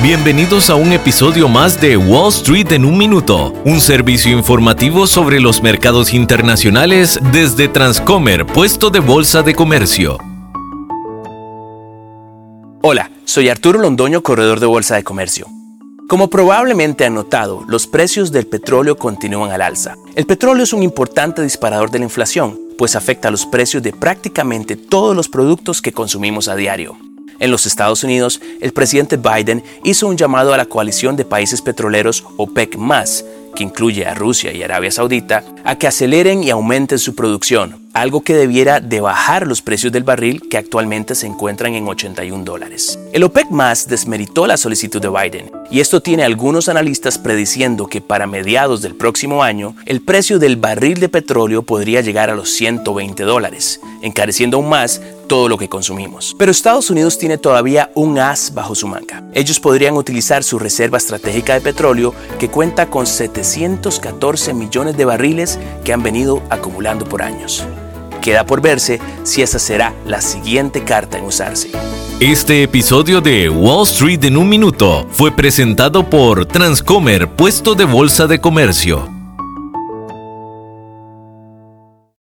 Bienvenidos a un episodio más de Wall Street en un minuto, un servicio informativo sobre los mercados internacionales desde Transcomer, puesto de bolsa de comercio. Hola, soy Arturo Londoño, corredor de bolsa de comercio. Como probablemente han notado, los precios del petróleo continúan al alza. El petróleo es un importante disparador de la inflación, pues afecta a los precios de prácticamente todos los productos que consumimos a diario. En los Estados Unidos, el presidente Biden hizo un llamado a la coalición de países petroleros OPEC que incluye a Rusia y Arabia Saudita, a que aceleren y aumenten su producción, algo que debiera de bajar los precios del barril que actualmente se encuentran en 81 dólares. El OPEC más desmeritó la solicitud de Biden y esto tiene algunos analistas prediciendo que para mediados del próximo año el precio del barril de petróleo podría llegar a los 120 dólares, encareciendo aún más todo lo que consumimos. Pero Estados Unidos tiene todavía un as bajo su manga. Ellos podrían utilizar su reserva estratégica de petróleo que cuenta con 714 millones de barriles que han venido acumulando por años. Queda por verse si esa será la siguiente carta en usarse. Este episodio de Wall Street en un minuto fue presentado por Transcomer, puesto de bolsa de comercio.